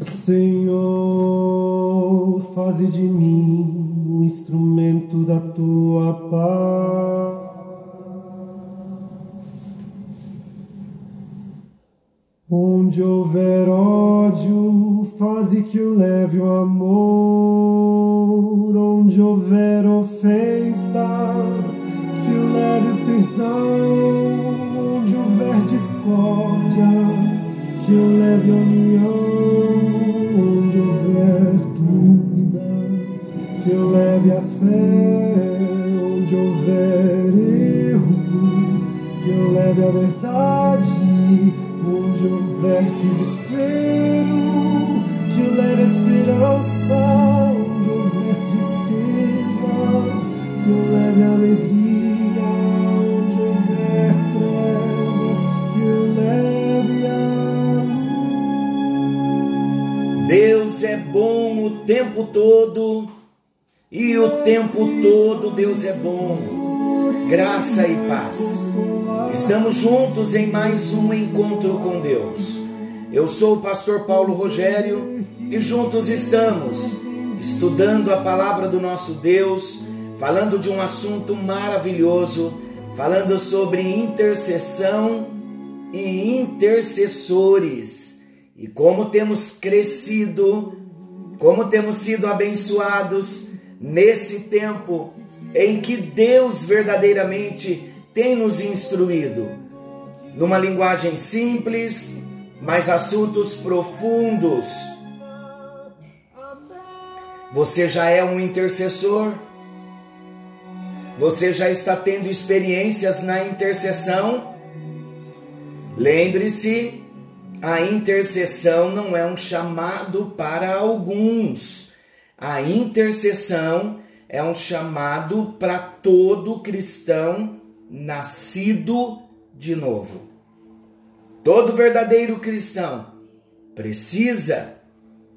Senhor, faze de mim um instrumento da tua paz. Onde houver ódio, faze que eu leve o amor. Onde houver ofensa, que eu leve o perdão. Onde houver discórdia, que eu leve a união. Que eu leve a fé. Onde houver erro, que eu leve a verdade onde houver desespero, que eu leve a esperança, onde houver tristeza, que eu leve a alegria, onde houver trevas, que eu leve a. Deus é bom o tempo todo e o tempo todo Deus é bom. Graça e paz. Estamos juntos em mais um encontro com Deus. Eu sou o pastor Paulo Rogério e juntos estamos estudando a palavra do nosso Deus, falando de um assunto maravilhoso, falando sobre intercessão e intercessores e como temos crescido, como temos sido abençoados nesse tempo em que Deus verdadeiramente tem nos instruído, numa linguagem simples, mas assuntos profundos. Você já é um intercessor? Você já está tendo experiências na intercessão? Lembre-se, a intercessão não é um chamado para alguns. A intercessão é um chamado para todo cristão nascido de novo. Todo verdadeiro cristão precisa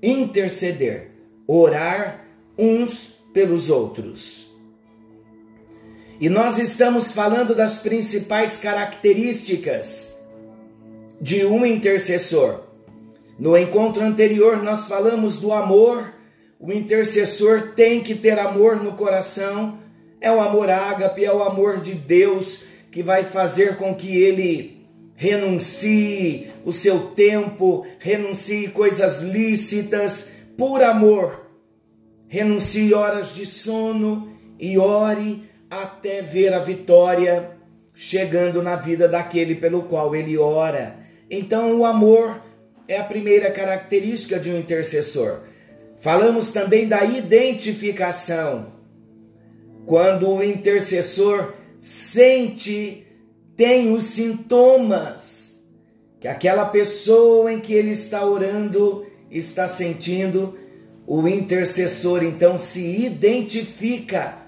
interceder, orar uns pelos outros. E nós estamos falando das principais características de um intercessor. No encontro anterior, nós falamos do amor. O intercessor tem que ter amor no coração. É o amor ágape, é o amor de Deus que vai fazer com que ele renuncie o seu tempo, renuncie coisas lícitas por amor. Renuncie horas de sono e ore até ver a vitória chegando na vida daquele pelo qual ele ora. Então, o amor é a primeira característica de um intercessor. Falamos também da identificação. Quando o intercessor sente, tem os sintomas que aquela pessoa em que ele está orando está sentindo, o intercessor então se identifica.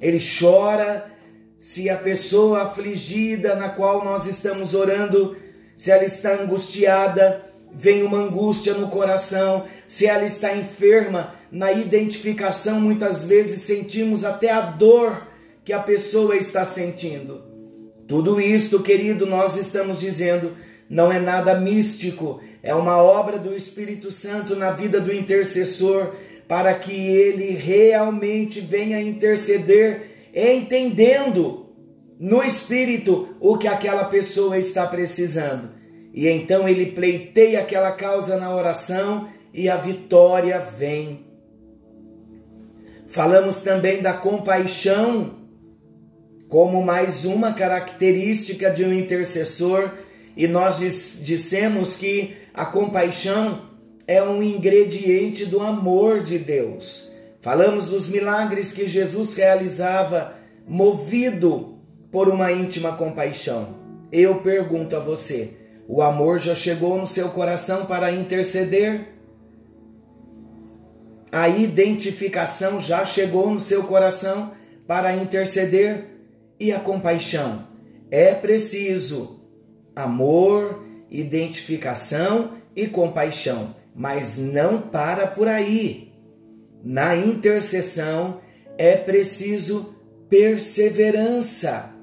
Ele chora, se a pessoa afligida na qual nós estamos orando se ela está angustiada, vem uma angústia no coração, se ela está enferma, na identificação muitas vezes sentimos até a dor que a pessoa está sentindo. Tudo isto, querido, nós estamos dizendo, não é nada místico, é uma obra do Espírito Santo na vida do intercessor, para que ele realmente venha interceder, entendendo no espírito o que aquela pessoa está precisando. E então ele pleiteia aquela causa na oração e a vitória vem. Falamos também da compaixão como mais uma característica de um intercessor, e nós dissemos que a compaixão é um ingrediente do amor de Deus. Falamos dos milagres que Jesus realizava movido por uma íntima compaixão. Eu pergunto a você: o amor já chegou no seu coração para interceder? A identificação já chegou no seu coração para interceder? E a compaixão? É preciso amor, identificação e compaixão, mas não para por aí. Na intercessão é preciso perseverança.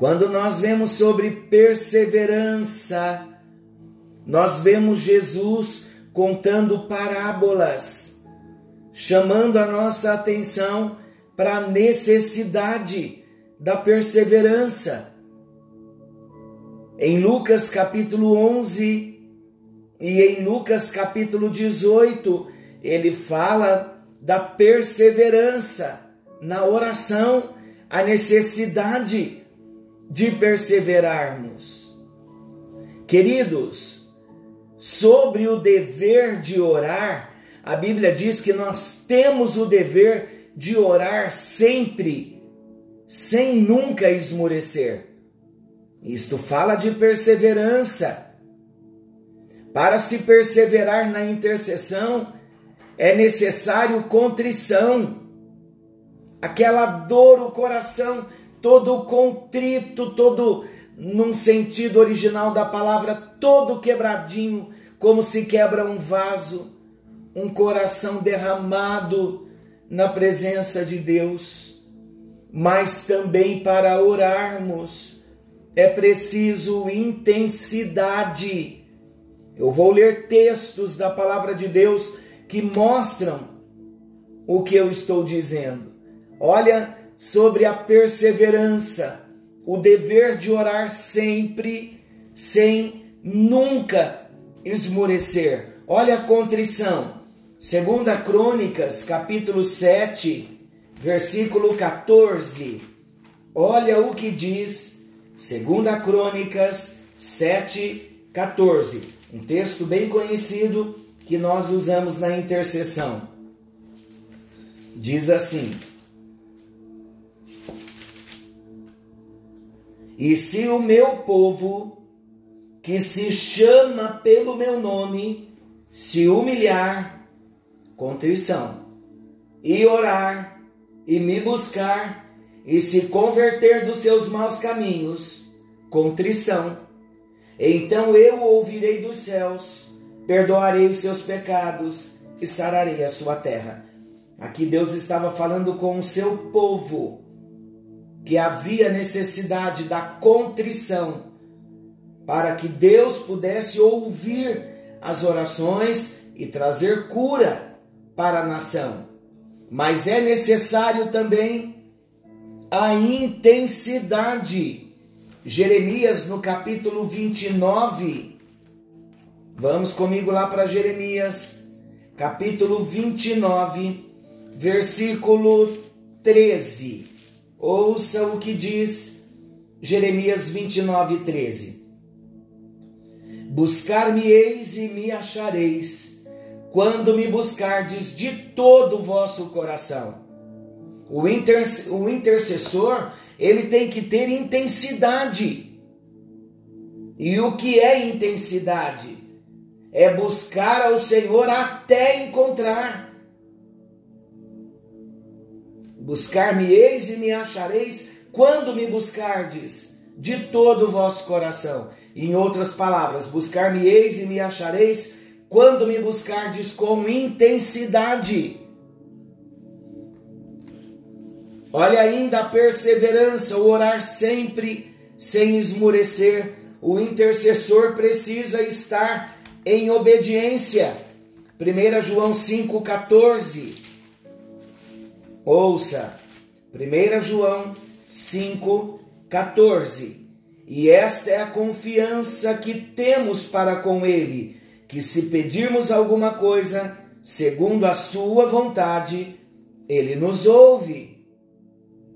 Quando nós vemos sobre perseverança, nós vemos Jesus contando parábolas, chamando a nossa atenção para a necessidade da perseverança. Em Lucas capítulo 11 e em Lucas capítulo 18, ele fala da perseverança na oração, a necessidade de perseverarmos. Queridos, sobre o dever de orar, a Bíblia diz que nós temos o dever de orar sempre, sem nunca esmorecer. Isto fala de perseverança. Para se perseverar na intercessão, é necessário contrição. Aquela dor, o coração todo contrito, todo num sentido original da palavra, todo quebradinho, como se quebra um vaso, um coração derramado na presença de Deus. Mas também para orarmos, é preciso intensidade. Eu vou ler textos da palavra de Deus que mostram o que eu estou dizendo. Olha sobre a perseverança, o dever de orar sempre, sem nunca esmorecer. Olha a contrição. Segunda Crônicas, capítulo 7, versículo 14. Olha o que diz Segunda Crônicas 7, 14. Um texto bem conhecido que nós usamos na intercessão. Diz assim: E se o meu povo, que se chama pelo meu nome, se humilhar, contrição, e orar, e me buscar, e se converter dos seus maus caminhos, contrição, então eu ouvirei dos céus, perdoarei os seus pecados e sararei a sua terra. Aqui Deus estava falando com o seu povo que havia necessidade da contrição para que Deus pudesse ouvir as orações e trazer cura para a nação. Mas é necessário também a intensidade. Jeremias no capítulo 29. Vamos comigo lá para Jeremias, capítulo 29, versículo 13. Ouça o que diz Jeremias 29, 13. Buscar-me-eis e me achareis, quando me buscardes de todo o vosso coração o, inter, o intercessor, ele tem que ter intensidade. E o que é intensidade? É buscar ao Senhor até encontrar. Buscar-me-eis e me achareis quando me buscardes de todo o vosso coração. Em outras palavras, buscar-me-eis e me achareis quando me buscardes com intensidade. Olha ainda a perseverança, o orar sempre sem esmurecer. O intercessor precisa estar em obediência. 1 João 5,14. Ouça. 1 João 5,14. E esta é a confiança que temos para com Ele, que se pedirmos alguma coisa, segundo a Sua vontade, Ele nos ouve.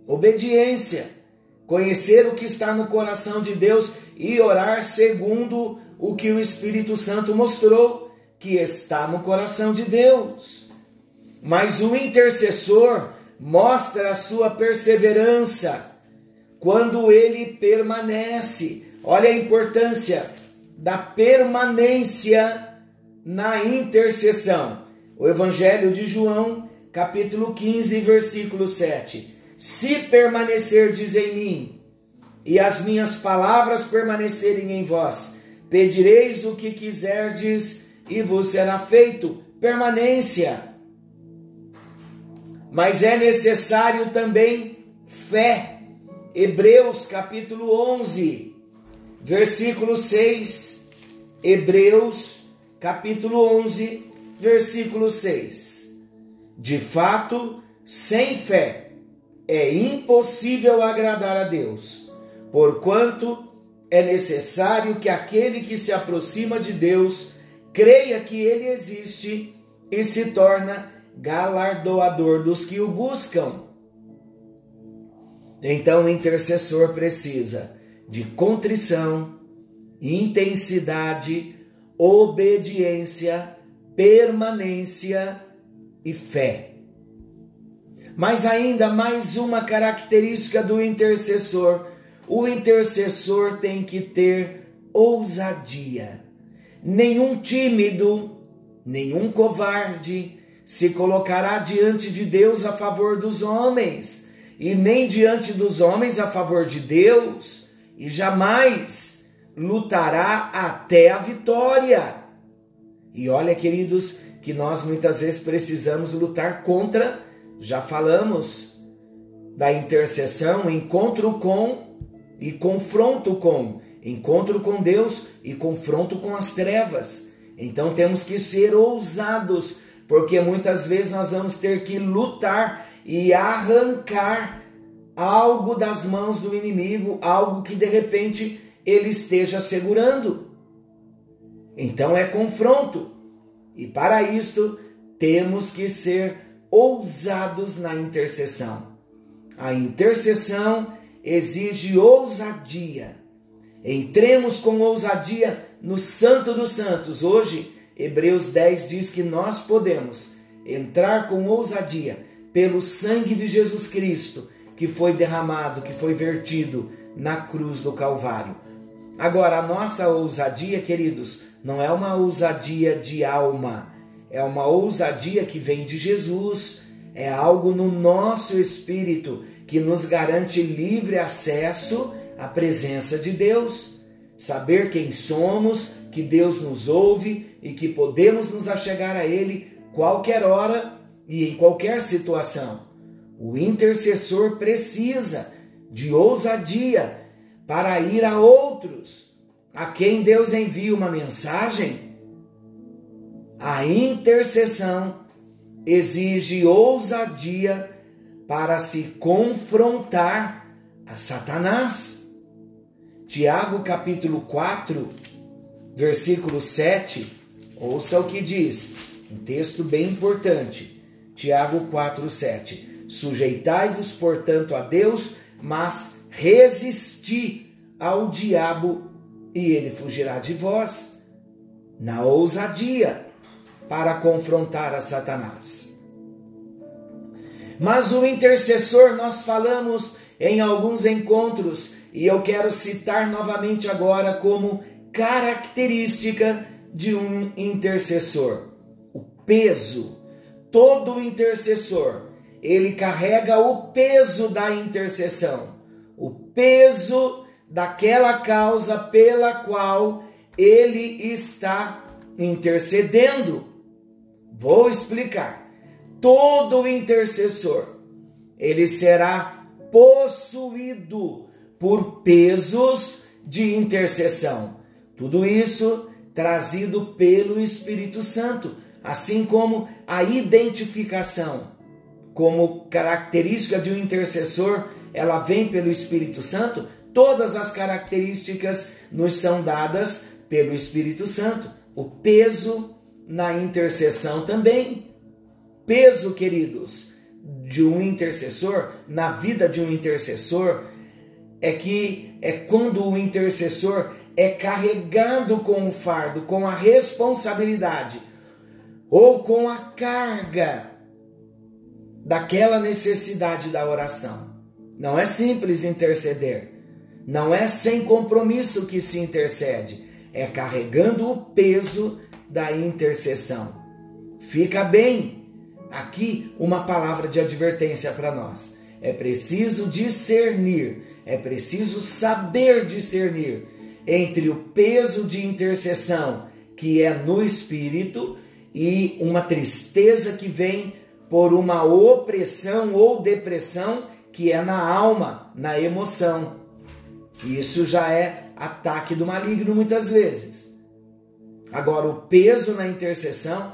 Obediência. Conhecer o que está no coração de Deus e orar segundo o que o Espírito Santo mostrou que está no coração de Deus. Mas o intercessor mostra a sua perseverança quando ele permanece. Olha a importância da permanência na intercessão. O Evangelho de João, capítulo 15, versículo 7. Se permanecerdes em mim e as minhas palavras permanecerem em vós, pedireis o que quiserdes e vos será feito. Permanência. Mas é necessário também fé. Hebreus capítulo 11, versículo 6. Hebreus, capítulo 11, versículo 6. De fato, sem fé é impossível agradar a Deus, porquanto é necessário que aquele que se aproxima de Deus creia que ele existe e se torna galardoador dos que o buscam. Então o intercessor precisa de contrição, intensidade, obediência, permanência e fé. Mas ainda mais uma característica do intercessor: o intercessor tem que ter ousadia. Nenhum tímido, nenhum covarde se colocará diante de Deus a favor dos homens, e nem diante dos homens a favor de Deus, e jamais lutará até a vitória. E olha, queridos, que nós muitas vezes precisamos lutar contra, já falamos da intercessão, encontro com e confronto com, encontro com Deus e confronto com as trevas. Então temos que ser ousados, porque muitas vezes nós vamos ter que lutar e arrancar algo das mãos do inimigo, algo que de repente ele esteja segurando. Então é confronto. E para isto temos que ser ousados na intercessão. A intercessão exige ousadia. Entremos com ousadia no Santo dos Santos. Hoje, Hebreus 10 diz que nós podemos entrar com ousadia pelo sangue de Jesus Cristo, que foi derramado, que foi vertido na cruz do Calvário. Agora, a nossa ousadia, queridos, não é uma ousadia de alma, é uma ousadia que vem de Jesus, é algo no nosso espírito que nos garante livre acesso à presença de Deus. Saber quem somos, que Deus nos ouve e que podemos nos achegar a Ele qualquer hora e em qualquer situação. O intercessor precisa de ousadia para ir a outros a quem Deus envia uma mensagem. A intercessão exige ousadia para se confrontar a Satanás. Tiago capítulo 4, versículo 7, ouça o que diz, um texto bem importante. Tiago 4, 7. Sujeitai-vos, portanto, a Deus, mas resisti ao diabo e ele fugirá de vós. Na ousadia para confrontar a Satanás. Mas o intercessor, nós falamos em alguns encontros, e eu quero citar novamente agora como característica de um intercessor: o peso. Todo intercessor, ele carrega o peso da intercessão, o peso daquela causa pela qual ele está intercedendo. Vou explicar todo intercessor, ele será possuído por pesos de intercessão. Tudo isso trazido pelo Espírito Santo, assim como a identificação como característica de um intercessor, ela vem pelo Espírito Santo, todas as características nos são dadas pelo Espírito Santo. O peso na intercessão também peso, queridos, de um intercessor, na vida de um intercessor, é que é quando o intercessor é carregado com o fardo, com a responsabilidade ou com a carga daquela necessidade da oração. Não é simples interceder, não é sem compromisso que se intercede, é carregando o peso da intercessão. Fica bem aqui uma palavra de advertência para nós. É preciso discernir, é preciso saber discernir entre o peso de intercessão que é no espírito e uma tristeza que vem por uma opressão ou depressão que é na alma, na emoção. Isso já é ataque do maligno muitas vezes. Agora, o peso na intercessão,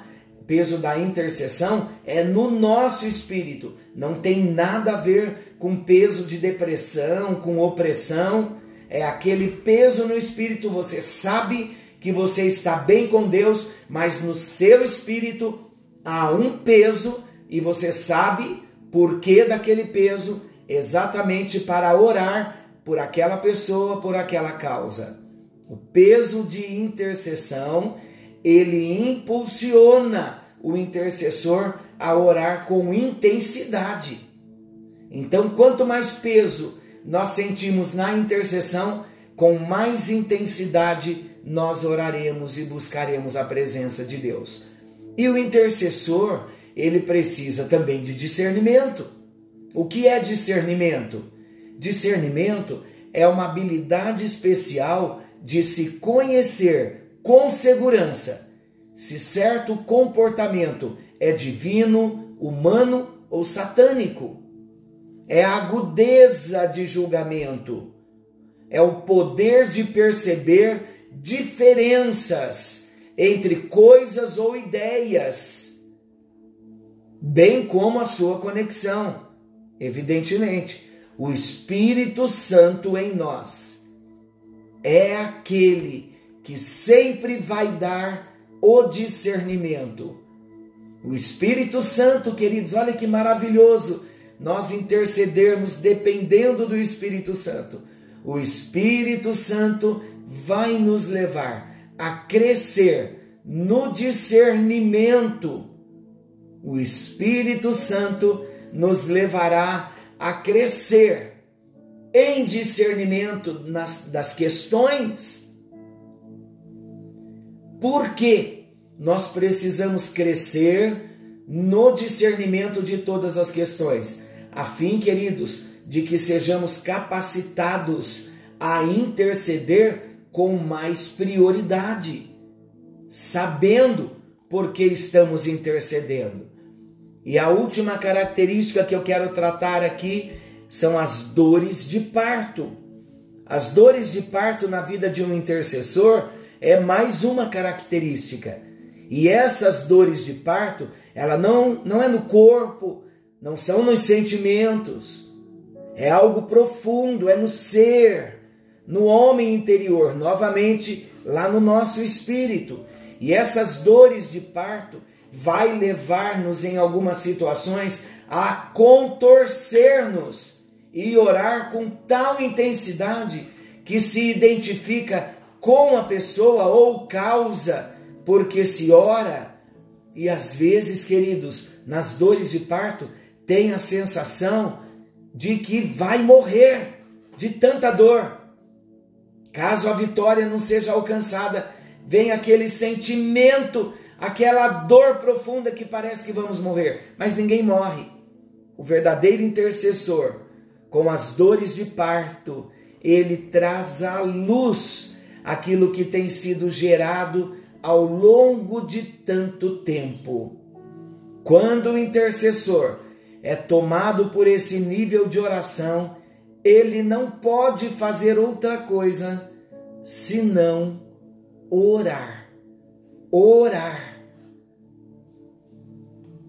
peso da intercessão é no nosso espírito. Não tem nada a ver com peso de depressão, com opressão. É aquele peso no espírito. Você sabe que você está bem com Deus, mas no seu espírito há um peso e você sabe por que daquele peso, exatamente para orar por aquela pessoa, por aquela causa. O peso de intercessão, ele impulsiona o intercessor a orar com intensidade. Então, quanto mais peso nós sentimos na intercessão, com mais intensidade nós oraremos e buscaremos a presença de Deus. E o intercessor, ele precisa também de discernimento. O que é discernimento? Discernimento é uma habilidade especial de se conhecer com segurança se certo comportamento é divino, humano ou satânico. É a agudeza de julgamento, é o poder de perceber diferenças entre coisas ou ideias, bem como a sua conexão. Evidentemente, o Espírito Santo em nós é aquele que sempre vai dar o discernimento. O Espírito Santo, queridos, olha que maravilhoso nós intercedermos dependendo do Espírito Santo. O Espírito Santo vai nos levar a crescer no discernimento. O Espírito Santo nos levará a crescer em discernimento nas, das questões. Porque nós precisamos crescer no discernimento de todas as questões, a fim, queridos, de que sejamos capacitados a interceder com mais prioridade, sabendo por que estamos intercedendo. E a última característica que eu quero tratar aqui são as dores de parto. As dores de parto na vida de um intercessor é mais uma característica. E essas dores de parto, ela não, não é no corpo, não são nos sentimentos. É algo profundo, é no ser, no homem interior, novamente lá no nosso espírito. E essas dores de parto vai levar-nos em algumas situações a contorcer-nos e orar com tal intensidade que se identifica com a pessoa ou causa, porque se ora e às vezes, queridos, nas dores de parto, tem a sensação de que vai morrer de tanta dor. Caso a vitória não seja alcançada, vem aquele sentimento, aquela dor profunda que parece que vamos morrer, mas ninguém morre. O verdadeiro intercessor com as dores de parto, ele traz à luz aquilo que tem sido gerado ao longo de tanto tempo. Quando o intercessor é tomado por esse nível de oração, ele não pode fazer outra coisa senão orar. Orar.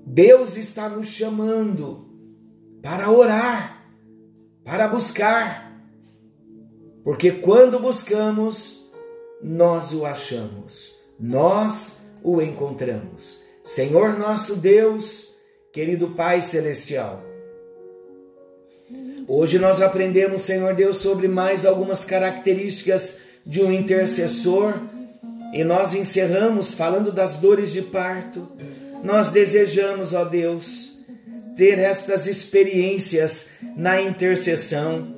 Deus está nos chamando para orar para buscar. Porque quando buscamos, nós o achamos, nós o encontramos. Senhor nosso Deus, querido Pai Celestial, hoje nós aprendemos, Senhor Deus, sobre mais algumas características de um intercessor e nós encerramos falando das dores de parto. Nós desejamos, ó Deus, ter estas experiências na intercessão,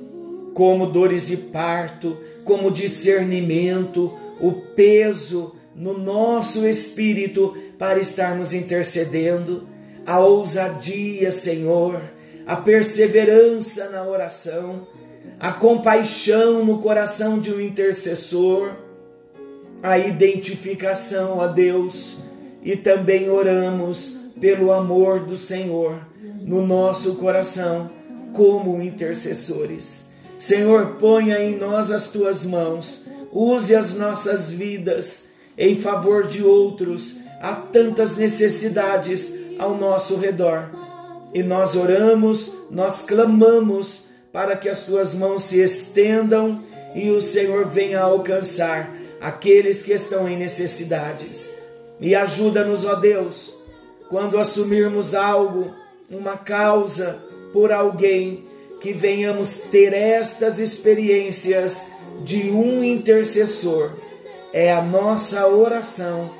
como dores de parto, como discernimento, o peso no nosso espírito para estarmos intercedendo, a ousadia, Senhor, a perseverança na oração, a compaixão no coração de um intercessor, a identificação a Deus e também oramos pelo amor do Senhor no nosso coração como intercessores. Senhor, ponha em nós as tuas mãos, use as nossas vidas em favor de outros. Há tantas necessidades ao nosso redor. E nós oramos, nós clamamos para que as tuas mãos se estendam e o Senhor venha alcançar aqueles que estão em necessidades. E ajuda-nos, ó Deus, quando assumirmos algo, uma causa por alguém, que venhamos ter estas experiências de um intercessor. É a nossa oração,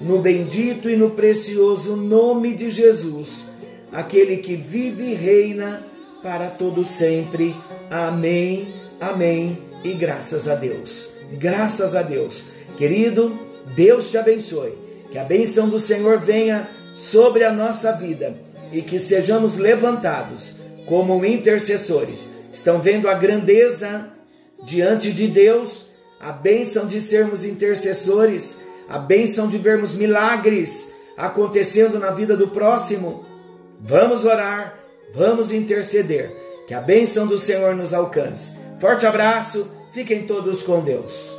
no bendito e no precioso nome de Jesus, aquele que vive e reina para todo sempre. Amém, amém e graças a Deus. Graças a Deus. Querido, Deus te abençoe. Que a benção do Senhor venha sobre a nossa vida e que sejamos levantados como intercessores. Estão vendo a grandeza diante de Deus, a bênção de sermos intercessores, a bênção de vermos milagres acontecendo na vida do próximo. Vamos orar, vamos interceder. Que a bênção do Senhor nos alcance. Forte abraço, fiquem todos com Deus.